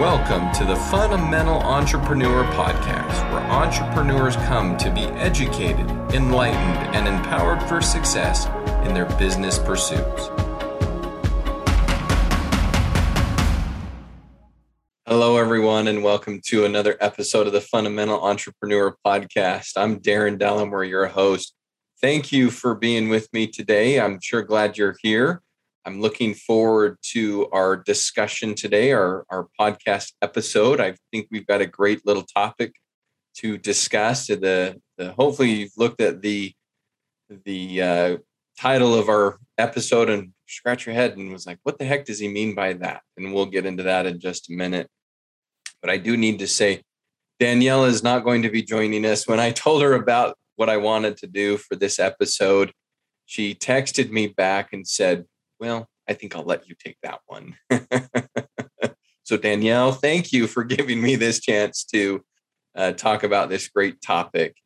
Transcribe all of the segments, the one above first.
Welcome to the Fundamental Entrepreneur Podcast, where entrepreneurs come to be educated, enlightened, and empowered for success in their business pursuits. Hello, everyone, and welcome to another episode of the Fundamental Entrepreneur Podcast. I'm Darren Dellamore, your host. Thank you for being with me today. I'm sure glad you're here. I'm looking forward to our discussion today, our, our podcast episode. I think we've got a great little topic to discuss. The, the hopefully you've looked at the the uh, title of our episode and scratch your head and was like, what the heck does he mean by that? And we'll get into that in just a minute. But I do need to say, Danielle is not going to be joining us. When I told her about what I wanted to do for this episode, she texted me back and said, well, I think I'll let you take that one. so, Danielle, thank you for giving me this chance to uh, talk about this great topic.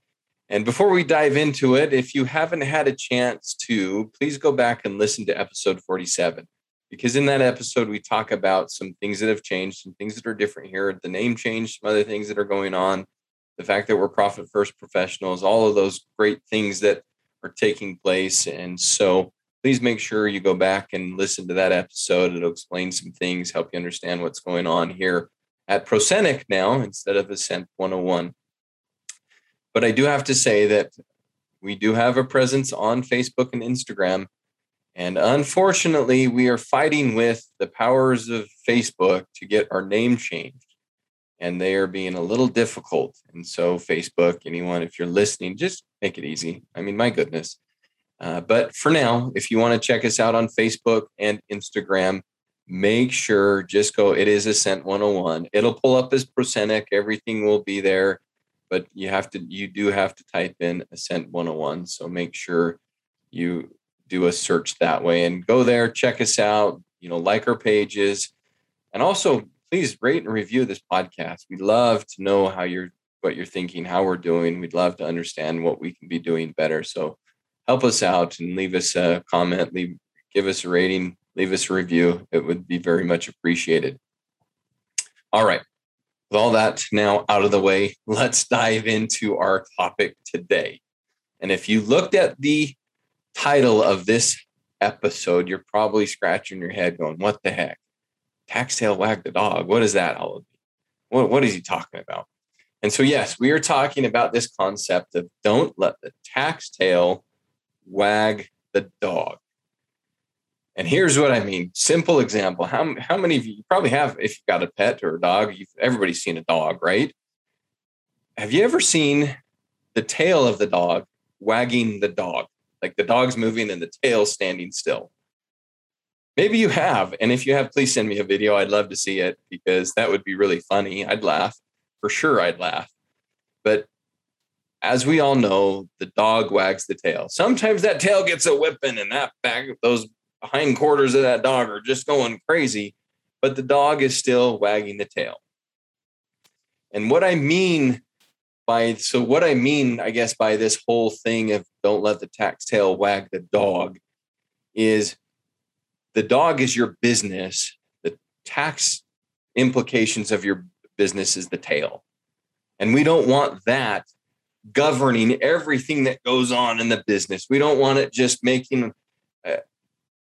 And before we dive into it, if you haven't had a chance to, please go back and listen to episode 47. Because in that episode, we talk about some things that have changed, some things that are different here, the name change, some other things that are going on, the fact that we're profit first professionals, all of those great things that are taking place. And so, please make sure you go back and listen to that episode. It'll explain some things, help you understand what's going on here at Prosenic now instead of Ascent 101. But I do have to say that we do have a presence on Facebook and Instagram. And unfortunately, we are fighting with the powers of Facebook to get our name changed. And they are being a little difficult. And so, Facebook, anyone, if you're listening, just make it easy. I mean, my goodness uh, but for now, if you want to check us out on Facebook and Instagram, make sure just go. It is Ascent 101. It'll pull up as Prosenic. Everything will be there, but you have to. You do have to type in Ascent 101. So make sure you do a search that way and go there. Check us out. You know, like our pages, and also please rate and review this podcast. We'd love to know how you're what you're thinking, how we're doing. We'd love to understand what we can be doing better. So help us out and leave us a comment, leave, give us a rating, leave us a review. It would be very much appreciated. All right. With all that now out of the way, let's dive into our topic today. And if you looked at the title of this episode, you're probably scratching your head going, what the heck? Tax tail wag the dog. What is that all of? what, what is he talking about? And so, yes, we are talking about this concept of don't let the tax tail wag the dog. And here's what I mean. Simple example. How, how many of you, you probably have, if you've got a pet or a dog, you've, everybody's seen a dog, right? Have you ever seen the tail of the dog wagging the dog? Like the dog's moving and the tail standing still. Maybe you have. And if you have, please send me a video. I'd love to see it because that would be really funny. I'd laugh. For sure, I'd laugh. But as we all know, the dog wags the tail. Sometimes that tail gets a whipping, and that back, those hind quarters of that dog are just going crazy, but the dog is still wagging the tail. And what I mean by so what I mean, I guess, by this whole thing of don't let the tax tail wag the dog is the dog is your business. The tax implications of your business is the tail. And we don't want that governing everything that goes on in the business. We don't want it just making uh,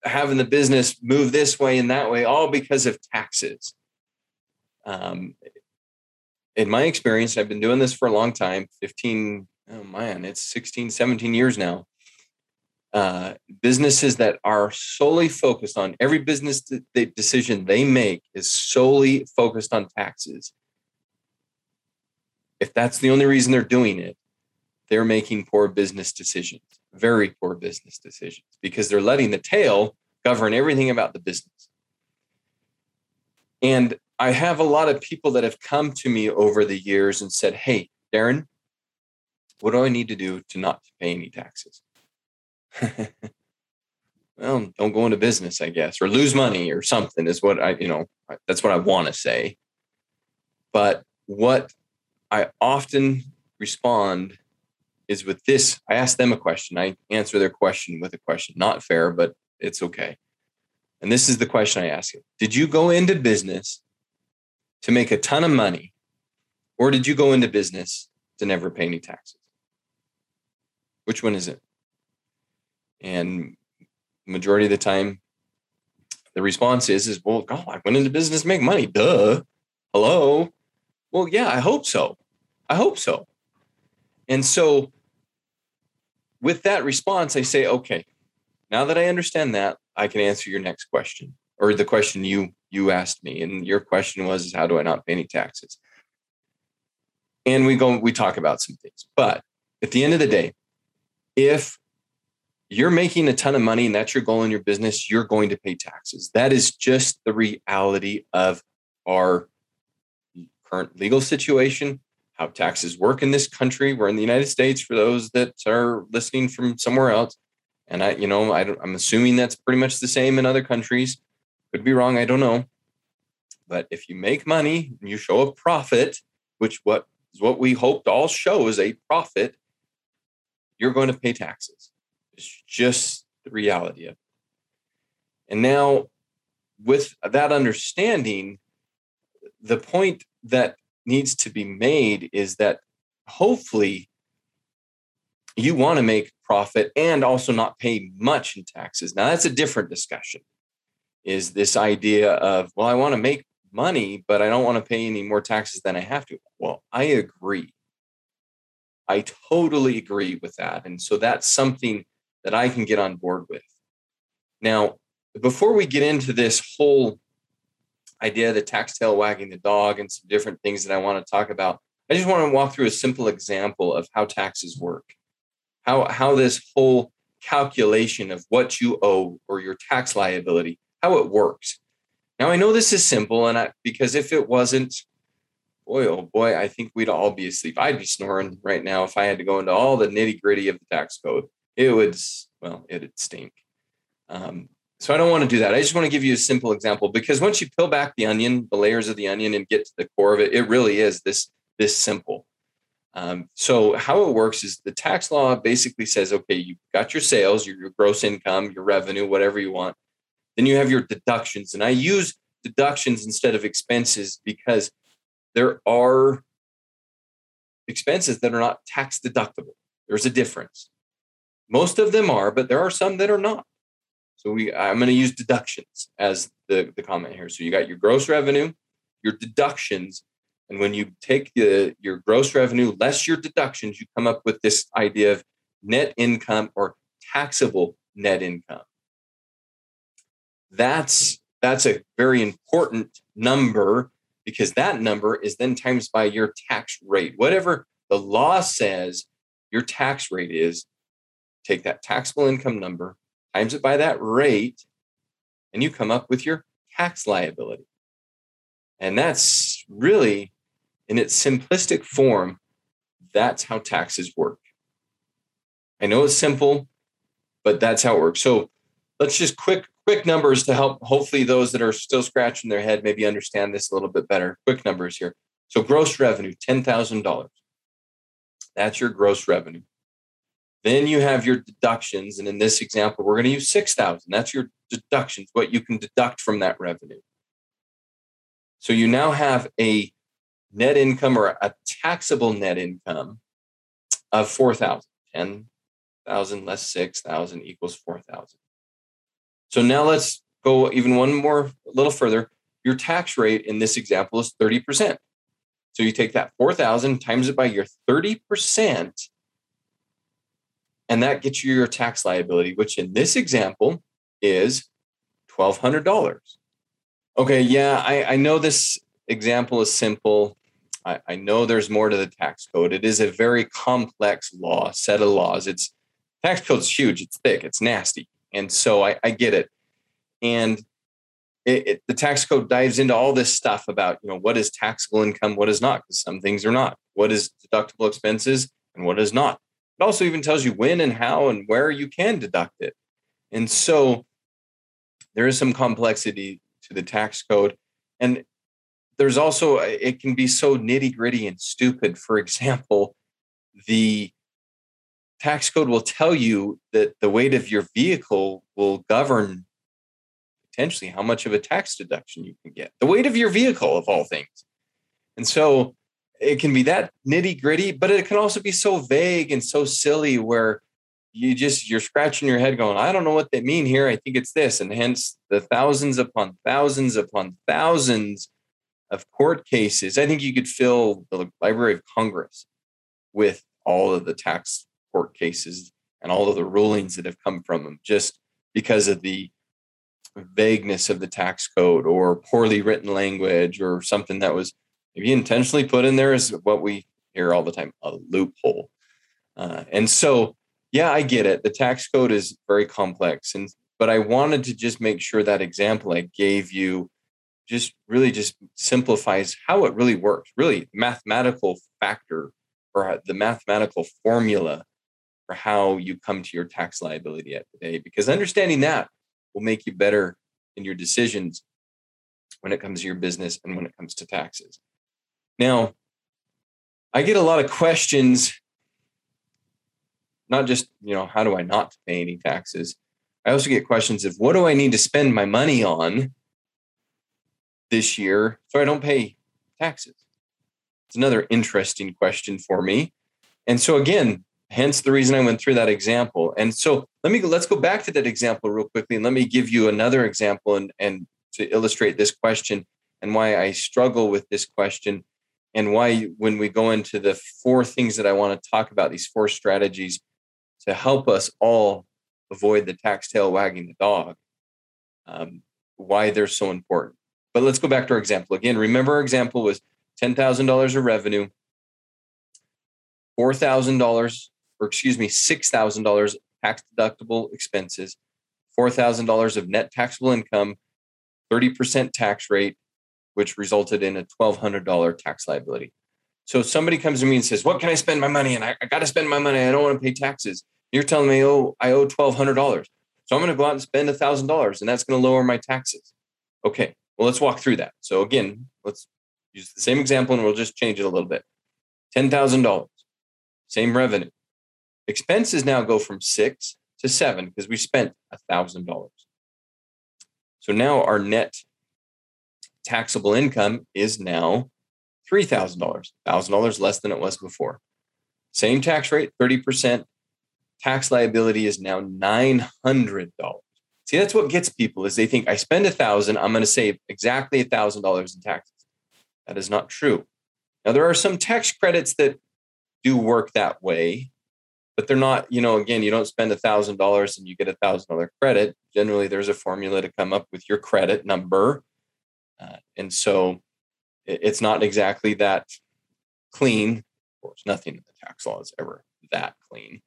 having the business move this way and that way, all because of taxes. Um, in my experience, I've been doing this for a long time 15, oh man, it's 16, 17 years now. Uh, businesses that are solely focused on every business decision they make is solely focused on taxes. If that's the only reason they're doing it, they're making poor business decisions, very poor business decisions, because they're letting the tail govern everything about the business. And I have a lot of people that have come to me over the years and said, Hey, Darren, what do I need to do to not pay any taxes? well, don't go into business, I guess, or lose money or something is what I, you know, that's what I want to say. But what I often respond is with this, I ask them a question. I answer their question with a question. Not fair, but it's okay. And this is the question I ask you Did you go into business to make a ton of money, or did you go into business to never pay any taxes? Which one is it? And majority of the time, the response is, is well, God, I went into business to make money. Duh. Hello. Well, yeah, I hope so. I hope so. And so with that response, I say, okay, now that I understand that, I can answer your next question or the question you you asked me. And your question was, how do I not pay any taxes? And we go, we talk about some things. But at the end of the day, if you're making a ton of money and that's your goal in your business, you're going to pay taxes. That is just the reality of our current legal situation, how taxes work in this country. We're in the United States for those that are listening from somewhere else. And I, you know, I am assuming that's pretty much the same in other countries. Could be wrong. I don't know. But if you make money and you show a profit, which what is what we hope to all show is a profit, you're going to pay taxes. It's just the reality of it. And now, with that understanding, the point that needs to be made is that hopefully you want to make profit and also not pay much in taxes. Now, that's a different discussion. Is this idea of, well, I want to make money, but I don't want to pay any more taxes than I have to? Well, I agree. I totally agree with that. And so that's something that I can get on board with. Now, before we get into this whole idea, the tax tail wagging the dog, and some different things that I want to talk about, I just want to walk through a simple example of how taxes work, how how this whole calculation of what you owe or your tax liability, how it works. Now I know this is simple, and I because if it wasn't, boy oh boy, I think we'd all be asleep. I'd be snoring right now if I had to go into all the nitty gritty of the tax code. It would well, it'd stink. Um, so I don't want to do that. I just want to give you a simple example because once you peel back the onion, the layers of the onion, and get to the core of it, it really is this this simple. Um, so how it works is the tax law basically says, okay, you've got your sales, your, your gross income, your revenue, whatever you want. Then you have your deductions, and I use deductions instead of expenses because there are expenses that are not tax deductible. There's a difference. Most of them are, but there are some that are not. So we I'm going to use deductions as the, the comment here. So you got your gross revenue, your deductions, and when you take the your gross revenue less your deductions, you come up with this idea of net income or taxable net income. That's that's a very important number because that number is then times by your tax rate. Whatever the law says your tax rate is, take that taxable income number times it by that rate, and you come up with your tax liability. And that's really, in its simplistic form, that's how taxes work. I know it's simple, but that's how it works. So let's just quick quick numbers to help hopefully those that are still scratching their head maybe understand this a little bit better. Quick numbers here. So gross revenue, $10,000. That's your gross revenue. Then you have your deductions. And in this example, we're going to use 6,000. That's your deductions, what you can deduct from that revenue. So you now have a net income or a taxable net income of 4,000. 10,000 less 6,000 equals 4,000. So now let's go even one more, a little further. Your tax rate in this example is 30%. So you take that 4,000 times it by your 30%, and that gets you your tax liability, which in this example is $1,200. Okay, yeah, I, I know this example is simple. I, I know there's more to the tax code. It is a very complex law, set of laws. It's tax code is huge, it's thick, it's nasty. And so I, I get it. And it, it, the tax code dives into all this stuff about you know what is taxable income, what is not, because some things are not. What is deductible expenses and what is not. It also even tells you when and how and where you can deduct it. And so there is some complexity to the tax code. And there's also, it can be so nitty gritty and stupid. For example, the tax code will tell you that the weight of your vehicle will govern potentially how much of a tax deduction you can get. The weight of your vehicle, of all things. And so it can be that nitty gritty, but it can also be so vague and so silly where you just you're scratching your head going, I don't know what they mean here. I think it's this. And hence the thousands upon thousands upon thousands of court cases. I think you could fill the Library of Congress with all of the tax court cases and all of the rulings that have come from them just because of the vagueness of the tax code or poorly written language or something that was maybe intentionally put in there is what we hear all the time a loophole. Uh, and so, yeah, I get it. The tax code is very complex. And but I wanted to just make sure that example I gave you just really just simplifies how it really works, really mathematical factor or the mathematical formula for how you come to your tax liability at the day. Because understanding that will make you better in your decisions when it comes to your business and when it comes to taxes. Now, I get a lot of questions, not just, you know, how do I not pay any taxes? I also get questions of what do I need to spend my money on this year so I don't pay taxes? It's another interesting question for me. And so again, hence the reason I went through that example. And so let me let's go back to that example real quickly and let me give you another example and, and to illustrate this question and why I struggle with this question and why when we go into the four things that I want to talk about, these four strategies to help us all avoid the tax tail wagging the dog, um, why they're so important. But let's go back to our example again. Remember, our example was ten thousand dollars of revenue, four thousand dollars, or excuse me, six thousand dollars tax deductible expenses, four thousand dollars of net taxable income, thirty percent tax rate, which resulted in a $1,200 tax liability. So somebody comes to me and says, What can I spend my money in? I, I got to spend my money. I don't want to pay taxes. You're telling me, Oh, I owe $1,200. So I'm going to go out and spend $1,000 and that's going to lower my taxes. Okay, well, let's walk through that. So again, let's use the same example and we'll just change it a little bit $10,000, same revenue. Expenses now go from six to seven because we spent $1,000. So now our net taxable income is now $3,000, $1,000 less than it was before. Same tax rate, 30%. Tax liability is now $900. See, that's what gets people is they think I spend a thousand, I'm going to save exactly a thousand dollars in taxes. That is not true. Now there are some tax credits that do work that way, but they're not, you know, again, you don't spend a thousand dollars and you get a thousand dollar credit. Generally, there's a formula to come up with your credit number uh, and so it's not exactly that clean. Of course, nothing in the tax law is ever that clean.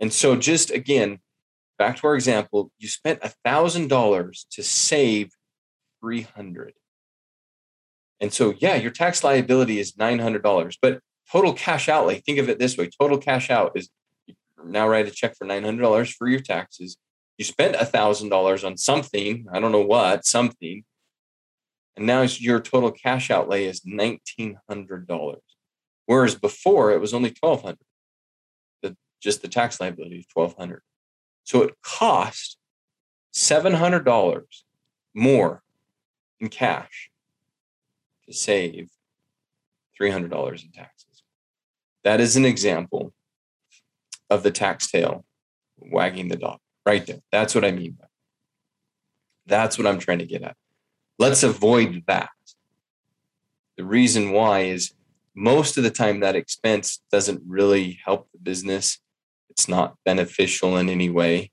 And so, just again, back to our example, you spent a thousand dollars to save three hundred. And so, yeah, your tax liability is nine hundred dollars, but total cash outlay. Think of it this way: total cash out is now write a check for nine hundred dollars for your taxes. You spent a thousand dollars on something. I don't know what something and now your total cash outlay is $1,900. Whereas before it was only 1200 the, Just the tax liability is 1200 So it cost $700 more in cash to save $300 in taxes. That is an example of the tax tail wagging the dog right there. That's what I mean by. That's what I'm trying to get at. Let's avoid that. The reason why is most of the time that expense doesn't really help the business. It's not beneficial in any way.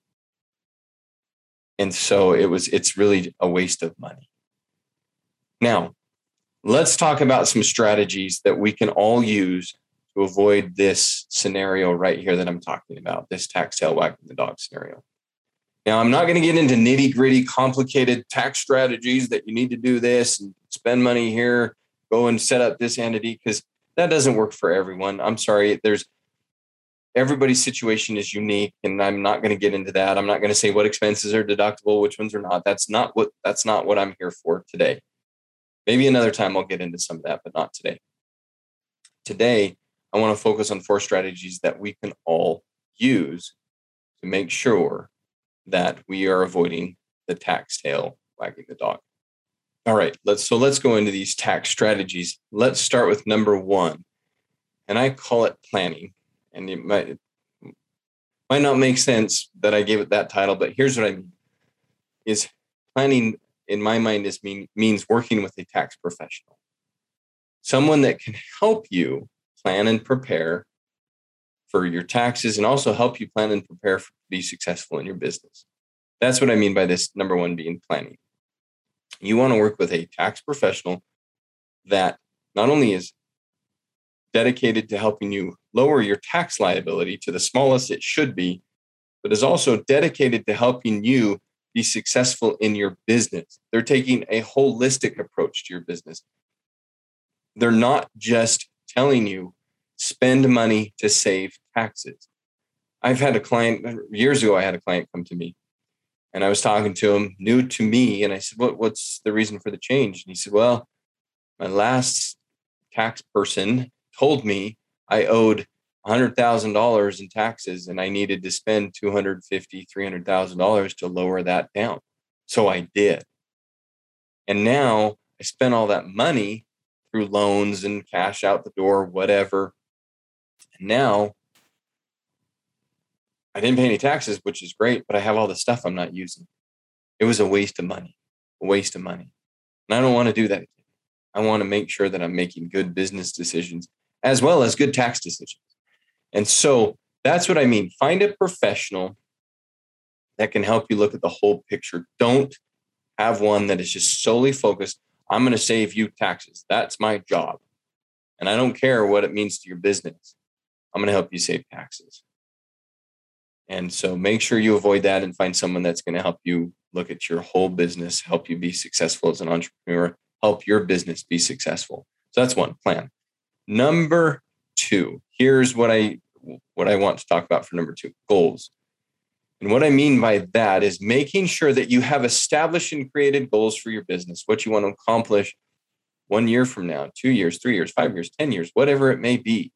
And so it was it's really a waste of money. Now, let's talk about some strategies that we can all use to avoid this scenario right here that I'm talking about, this tax tail wagging the dog scenario. Now, I'm not going to get into nitty gritty, complicated tax strategies that you need to do this and spend money here, go and set up this entity because that doesn't work for everyone. I'm sorry. There's everybody's situation is unique, and I'm not going to get into that. I'm not going to say what expenses are deductible, which ones are not. That's not what that's not what I'm here for today. Maybe another time I'll get into some of that, but not today. Today, I want to focus on four strategies that we can all use to make sure that we are avoiding the tax tail wagging the dog. All right, let's so let's go into these tax strategies. Let's start with number one, and I call it planning. And it might it might not make sense that I gave it that title, but here's what I mean: is planning in my mind is mean means working with a tax professional, someone that can help you plan and prepare for your taxes, and also help you plan and prepare for, to be successful in your business. That's what I mean by this number one being planning. You want to work with a tax professional that not only is dedicated to helping you lower your tax liability to the smallest it should be, but is also dedicated to helping you be successful in your business. They're taking a holistic approach to your business. They're not just telling you spend money to save taxes. I've had a client years ago, I had a client come to me and I was talking to him, new to me. And I said, what, What's the reason for the change? And he said, Well, my last tax person told me I owed $100,000 in taxes and I needed to spend $250,000, $300,000 to lower that down. So I did. And now I spent all that money through loans and cash out the door, whatever. Now I didn't pay any taxes, which is great, but I have all the stuff I'm not using. It was a waste of money, a waste of money. And I don't want to do that. I want to make sure that I'm making good business decisions as well as good tax decisions. And so that's what I mean. Find a professional that can help you look at the whole picture. Don't have one that is just solely focused. I'm going to save you taxes. That's my job. And I don't care what it means to your business. I'm going to help you save taxes. And so make sure you avoid that and find someone that's going to help you look at your whole business, help you be successful as an entrepreneur, help your business be successful. So that's one plan. Number two, here's what I what I want to talk about for number two, goals. And what I mean by that is making sure that you have established and created goals for your business, what you want to accomplish one year from now, two years, three years, five years, 10 years, whatever it may be.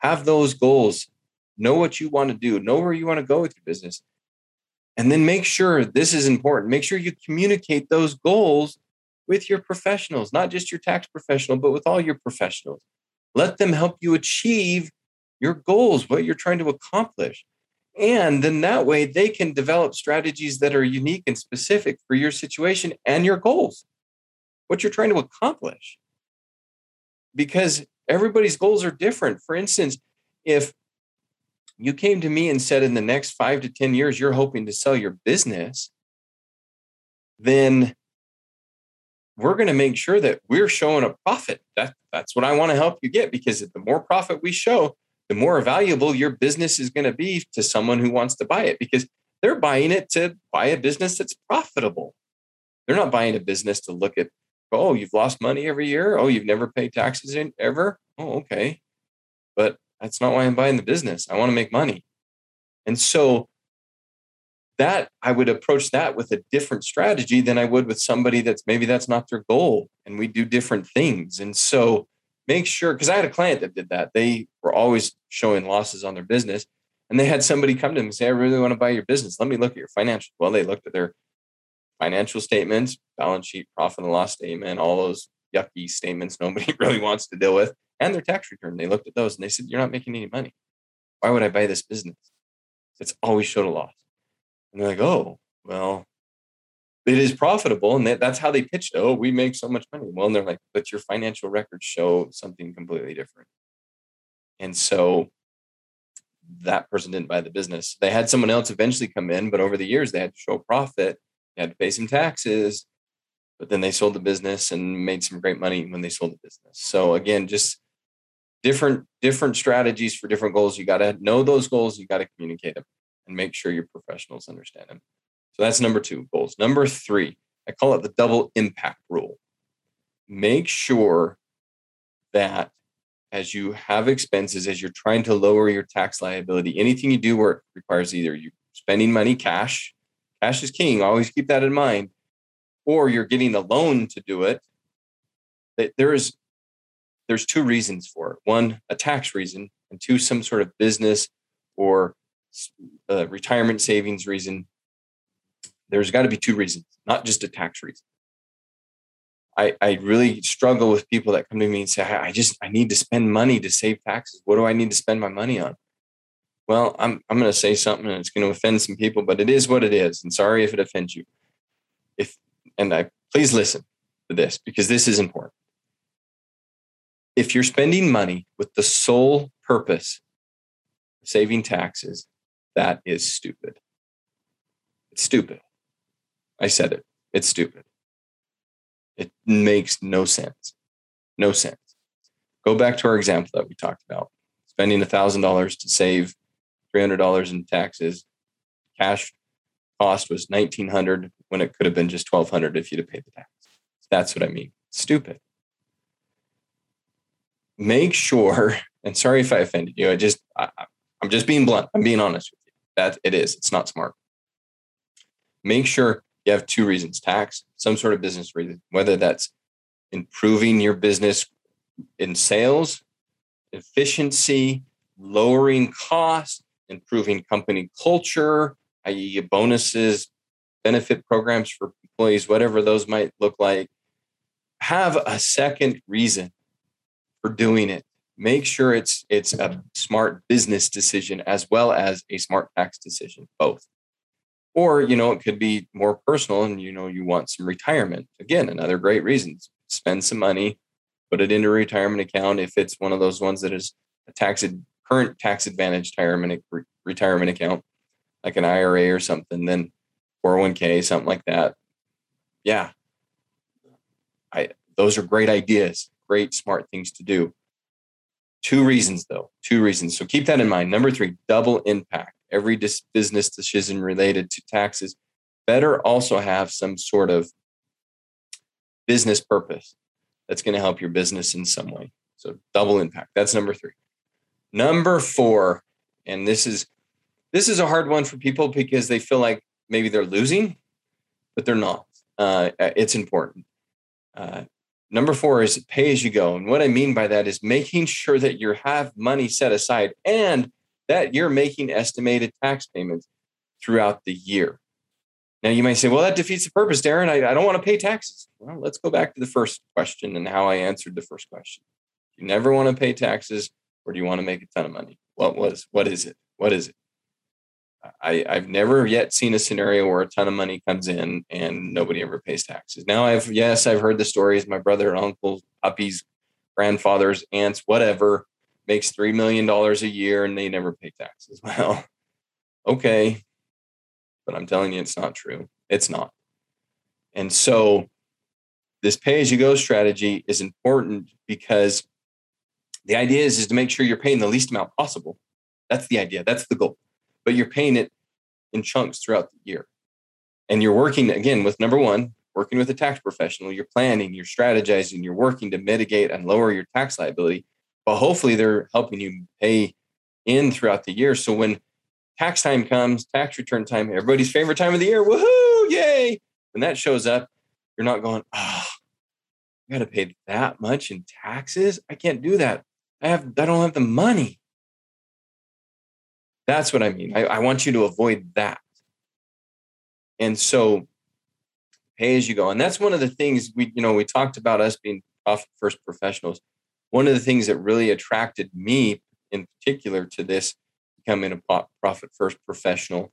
Have those goals know what you want to do, know where you want to go with your business. And then make sure this is important. Make sure you communicate those goals with your professionals, not just your tax professional, but with all your professionals. Let them help you achieve your goals, what you're trying to accomplish. And then that way they can develop strategies that are unique and specific for your situation and your goals, what you're trying to accomplish. Because everybody's goals are different. For instance, if you came to me and said in the next five to 10 years, you're hoping to sell your business, then we're going to make sure that we're showing a profit. That, that's what I want to help you get because the more profit we show, the more valuable your business is going to be to someone who wants to buy it because they're buying it to buy a business that's profitable. They're not buying a business to look at, oh, you've lost money every year. Oh, you've never paid taxes in ever. Oh, okay. But that's not why I'm buying the business. I want to make money. And so that I would approach that with a different strategy than I would with somebody that's maybe that's not their goal and we do different things. And so make sure because I had a client that did that. They were always showing losses on their business and they had somebody come to them and say, I really want to buy your business. Let me look at your financials. Well, they looked at their financial statements, balance sheet, profit and loss statement, all those yucky statements nobody really wants to deal with and their tax return. They looked at those and they said, You're not making any money. Why would I buy this business? It's always showed a loss. And they're like, Oh, well, it is profitable. And that's how they pitched. Oh, we make so much money. Well, and they're like, But your financial records show something completely different. And so that person didn't buy the business. They had someone else eventually come in, but over the years, they had to show profit, had to pay some taxes, but then they sold the business and made some great money when they sold the business. So again, just different different strategies for different goals. You got to know those goals you got to communicate them and make sure your professionals understand them so that's number two goals. Number three i call it the double impact rule. Make sure that as you have expenses as you're trying to lower your tax liability anything you do where it requires either you spending money cash cash is king always keep that in mind. Or you're getting a loan to do it. There is there's two reasons for it. One a tax reason and two some sort of business or uh, retirement savings reason. There's got to be two reasons not just a tax reason. I, I really struggle with people that come to me and say, I just I need to spend money to save taxes. What do I need to spend my money on? Well, I'm I'm going to say something and it's going to offend some people, but it is what it is. And sorry if it offends you. If and I please listen to this because this is important. If you're spending money with the sole purpose of saving taxes, that is stupid. It's stupid. I said it. It's stupid. It makes no sense. No sense. Go back to our example that we talked about spending $1,000 to save $300 in taxes. Cash cost was 1900 when it could have been just 1200 if you'd have paid the tax. That's what I mean. Stupid. Make sure, and sorry if I offended you. I just, I, I'm just being blunt. I'm being honest with you. That it is. It's not smart. Make sure you have two reasons tax, some sort of business reason, whether that's improving your business in sales, efficiency, lowering costs, improving company culture, i.e., bonuses, benefit programs for employees, whatever those might look like. Have a second reason for doing it. Make sure it's it's a smart business decision as well as a smart tax decision, both or you know it could be more personal and you know you want some retirement again another great reason spend some money put it into a retirement account if it's one of those ones that is a tax current tax advantage retirement retirement account like an IRA or something then 401k something like that yeah I those are great ideas great smart things to do two reasons though two reasons so keep that in mind number 3 double impact every dis- business decision related to taxes better also have some sort of business purpose that's going to help your business in some way. So double impact. That's number three. Number four, and this is this is a hard one for people because they feel like maybe they're losing, but they're not. Uh, it's important. Uh, number four is pay as you go, and what I mean by that is making sure that you have money set aside and that you're making estimated tax payments throughout the year. Now, you might say, well, that defeats the purpose, Darren. I, I don't want to pay taxes. Well, let's go back to the first question and how I answered the first question. You never want to pay taxes, or do you want to make a ton of money? What was, what is it? What is it? I, I've never yet seen a scenario where a ton of money comes in and nobody ever pays taxes. Now, I've, yes, I've heard the stories. My brother, uncles, puppies, grandfathers, aunts, whatever, makes $3 million a year and they never pay taxes. Well, okay. But I'm telling you, it's not true. It's not. And so this pay as you go strategy is important because the idea is, is to make sure you're paying the least amount possible. That's the idea. That's the goal. But you're paying it in chunks throughout the year. And you're working again with number one, working with a tax professional. You're planning, you're strategizing, you're working to mitigate and lower your tax liability but hopefully they're helping you pay in throughout the year. So when tax time comes, tax return time, everybody's favorite time of the year, woohoo, yay. When that shows up, you're not going, oh, I gotta pay that much in taxes. I can't do that. I have I don't have the money. That's what I mean. I, I want you to avoid that. And so pay as you go. And that's one of the things we, you know, we talked about us being profit first professionals one of the things that really attracted me in particular to this becoming a profit first professional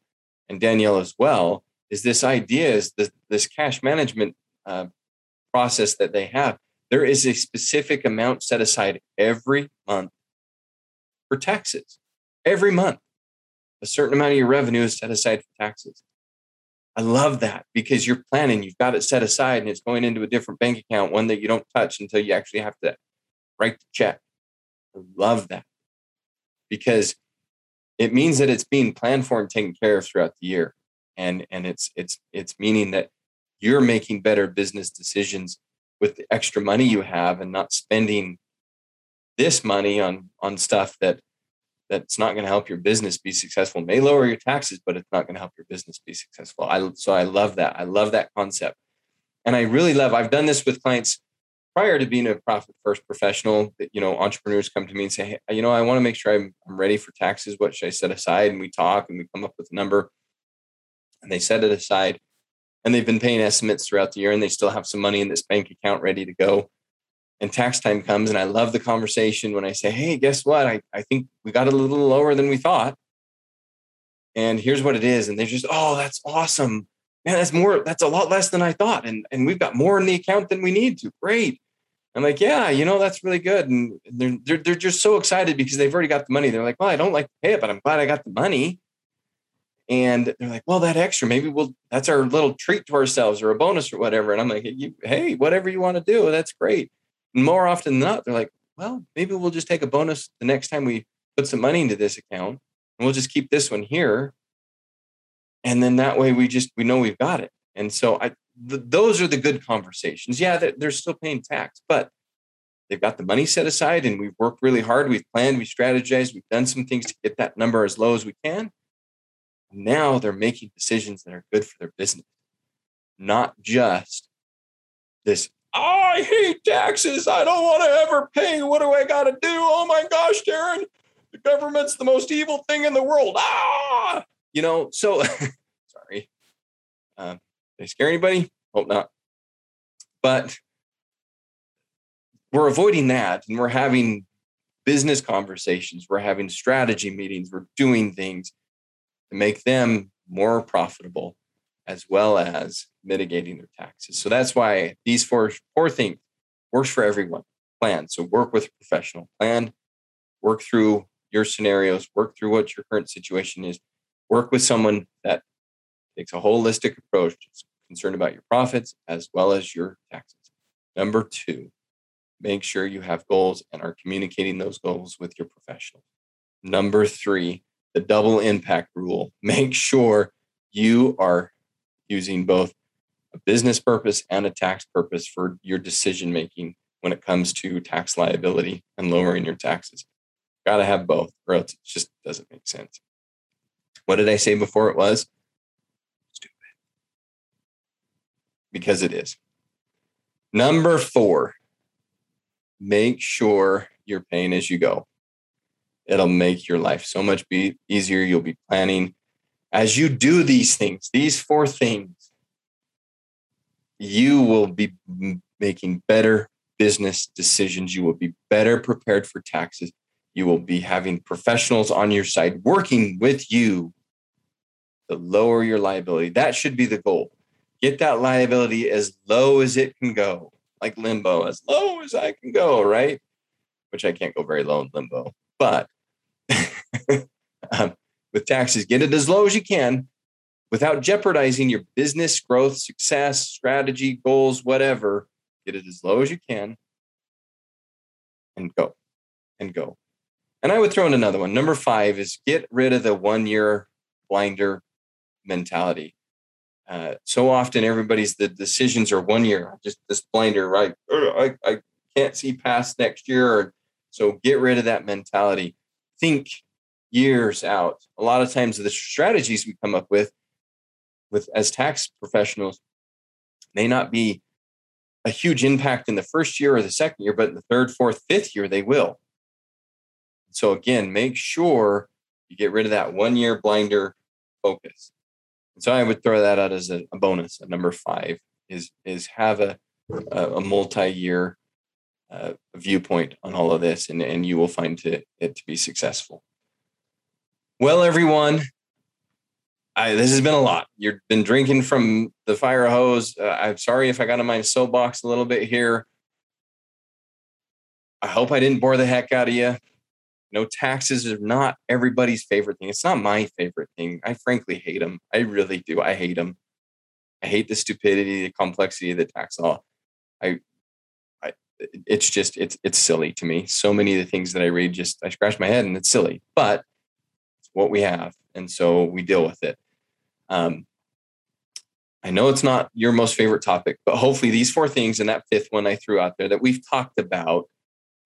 and Danielle as well is this idea is this, this cash management uh, process that they have. There is a specific amount set aside every month for taxes. Every month, a certain amount of your revenue is set aside for taxes. I love that because you're planning, you've got it set aside and it's going into a different bank account, one that you don't touch until you actually have to write the check. I love that because it means that it's being planned for and taken care of throughout the year. And, and it's, it's, it's meaning that you're making better business decisions with the extra money you have and not spending this money on, on stuff that that's not going to help your business be successful. It may lower your taxes, but it's not going to help your business be successful. I, so I love that. I love that concept. And I really love, I've done this with clients prior to being a profit first professional, that you know, entrepreneurs come to me and say, hey, you know, I want to make sure I'm, I'm ready for taxes. What should I set aside? And we talk and we come up with a number and they set it aside. And they've been paying estimates throughout the year and they still have some money in this bank account ready to go. And tax time comes, and I love the conversation when I say, Hey, guess what? I, I think we got a little lower than we thought. And here's what it is. And they're just, Oh, that's awesome. Man, that's more, that's a lot less than I thought. And, and we've got more in the account than we need to. Great. I'm like, yeah, you know, that's really good. And they're, they're, they're just so excited because they've already got the money. They're like, well, I don't like to pay it, but I'm glad I got the money. And they're like, well, that extra, maybe we'll, that's our little treat to ourselves or a bonus or whatever. And I'm like, hey, whatever you want to do, that's great. And more often than not, they're like, well, maybe we'll just take a bonus the next time we put some money into this account and we'll just keep this one here. And then that way we just, we know we've got it. And so I, th- those are the good conversations. Yeah, they're, they're still paying tax, but they've got the money set aside and we've worked really hard. We've planned, we've strategized, we've done some things to get that number as low as we can. Now they're making decisions that are good for their business, not just this. Oh, I hate taxes. I don't want to ever pay. What do I got to do? Oh my gosh, Darren, the government's the most evil thing in the world. Ah, you know. So, sorry. Um, did I scare anybody? Hope not. But we're avoiding that and we're having business conversations, we're having strategy meetings, we're doing things to make them more profitable as well as mitigating their taxes. So that's why these four four things works for everyone. Plan. So work with a professional. Plan, work through your scenarios, work through what your current situation is. Work with someone that takes a holistic approach, concerned about your profits as well as your taxes. Number two, make sure you have goals and are communicating those goals with your professional. Number three, the double impact rule. Make sure you are using both a business purpose and a tax purpose for your decision making when it comes to tax liability and lowering your taxes. Got to have both, or else it just doesn't make sense. What did I say before it was? Stupid. Because it is. Number four, make sure you're paying as you go. It'll make your life so much be easier. You'll be planning as you do these things, these four things, you will be making better business decisions. You will be better prepared for taxes. You will be having professionals on your side working with you to lower your liability. That should be the goal. Get that liability as low as it can go like limbo, as low as I can go, right? Which I can't go very low in limbo, but um, with taxes, get it as low as you can without jeopardizing your business growth, success, strategy, goals, whatever. Get it as low as you can and go and go. And I would throw in another one. Number five is get rid of the one year blinder mentality. Uh, so often everybody's the decisions are one year, just this blinder, right? I, I can't see past next year. So get rid of that mentality. Think years out. A lot of times the strategies we come up with with as tax professionals may not be a huge impact in the first year or the second year, but in the third, fourth, fifth year, they will. So again, make sure you get rid of that one year blinder focus. And so I would throw that out as a, a bonus. A number five is is have a a, a multi-year uh, viewpoint on all of this, and, and you will find to, it to be successful. Well, everyone, I, this has been a lot. You've been drinking from the fire hose. Uh, I'm sorry if I got on my soapbox a little bit here. I hope I didn't bore the heck out of you. No, taxes are not everybody's favorite thing. It's not my favorite thing. I frankly hate them. I really do. I hate them. I hate the stupidity, the complexity of the tax law. I, I, it's just it's it's silly to me. So many of the things that I read, just I scratch my head and it's silly. But what we have, and so we deal with it. Um, I know it's not your most favorite topic, but hopefully these four things and that fifth one I threw out there that we've talked about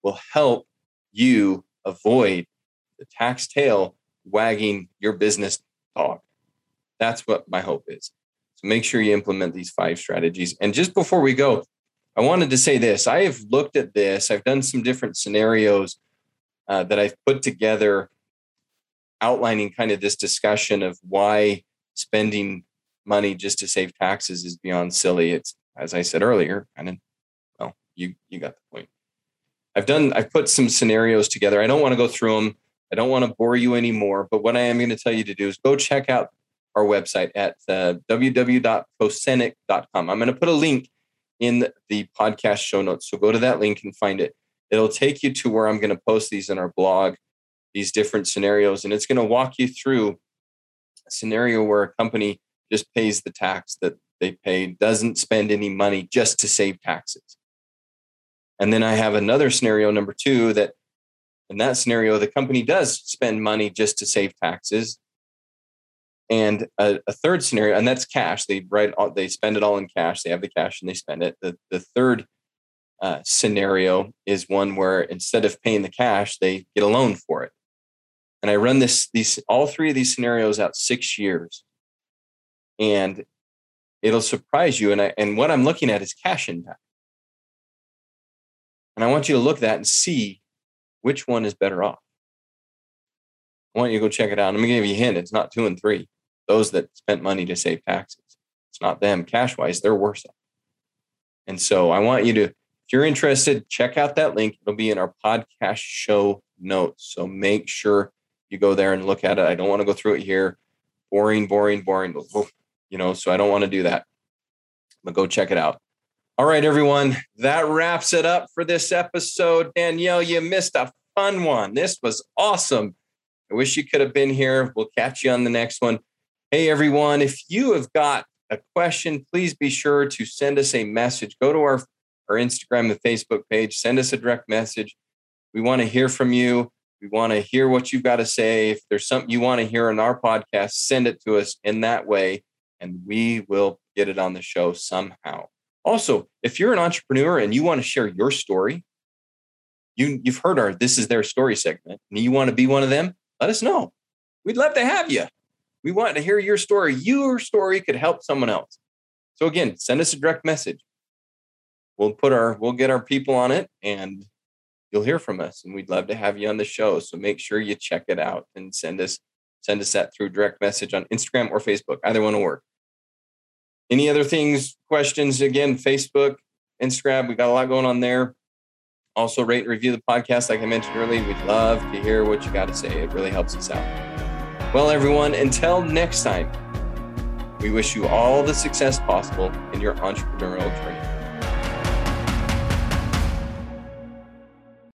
will help you avoid the tax tail wagging your business dog. That's what my hope is. So make sure you implement these five strategies. And just before we go, I wanted to say this. I have looked at this, I've done some different scenarios uh, that I've put together outlining kind of this discussion of why spending money just to save taxes is beyond silly. It's as I said earlier, kind of well, you you got the point. I've done I've put some scenarios together. I don't want to go through them. I don't want to bore you anymore, but what I am going to tell you to do is go check out our website at uh, www.prosenic.com. I'm going to put a link in the podcast show notes. So go to that link and find it. It'll take you to where I'm going to post these in our blog, these different scenarios, and it's going to walk you through a scenario where a company just pays the tax that they pay, doesn't spend any money just to save taxes. And then I have another scenario, number two, that in that scenario, the company does spend money just to save taxes. And a, a third scenario, and that's cash. They write, all, they spend it all in cash. They have the cash and they spend it. The, the third uh, scenario is one where instead of paying the cash, they get a loan for it. And I run this, these, all three of these scenarios out six years. And it'll surprise you. And I, and what I'm looking at is cash impact. And I want you to look at that and see which one is better off. I want you to go check it out. I'm to give you a hint. It's not two and three. Those that spent money to save taxes. It's not them. Cash wise, they're worse off. And so I want you to, if you're interested, check out that link. It'll be in our podcast show notes. So make sure you go there and look at it. I don't want to go through it here. Boring, boring, boring. Oh, you know, so I don't want to do that. But go check it out. All right, everyone, that wraps it up for this episode. Danielle, you missed a fun one. This was awesome. I wish you could have been here. We'll catch you on the next one. Hey, everyone, if you have got a question, please be sure to send us a message. Go to our, our Instagram and Facebook page, send us a direct message. We want to hear from you. We want to hear what you've got to say. If there's something you want to hear on our podcast, send it to us in that way, and we will get it on the show somehow. Also, if you're an entrepreneur and you want to share your story, you, you've heard our This is Their Story segment, and you want to be one of them, let us know. We'd love to have you. We want to hear your story. Your story could help someone else. So again, send us a direct message. We'll put our we'll get our people on it and you'll hear from us and we'd love to have you on the show. So make sure you check it out and send us send us that through direct message on Instagram or Facebook. Either one will work. Any other things, questions? Again, Facebook, Instagram, we got a lot going on there. Also, rate and review the podcast. Like I mentioned earlier, we'd love to hear what you got to say. It really helps us out. Well, everyone, until next time, we wish you all the success possible in your entrepreneurial journey.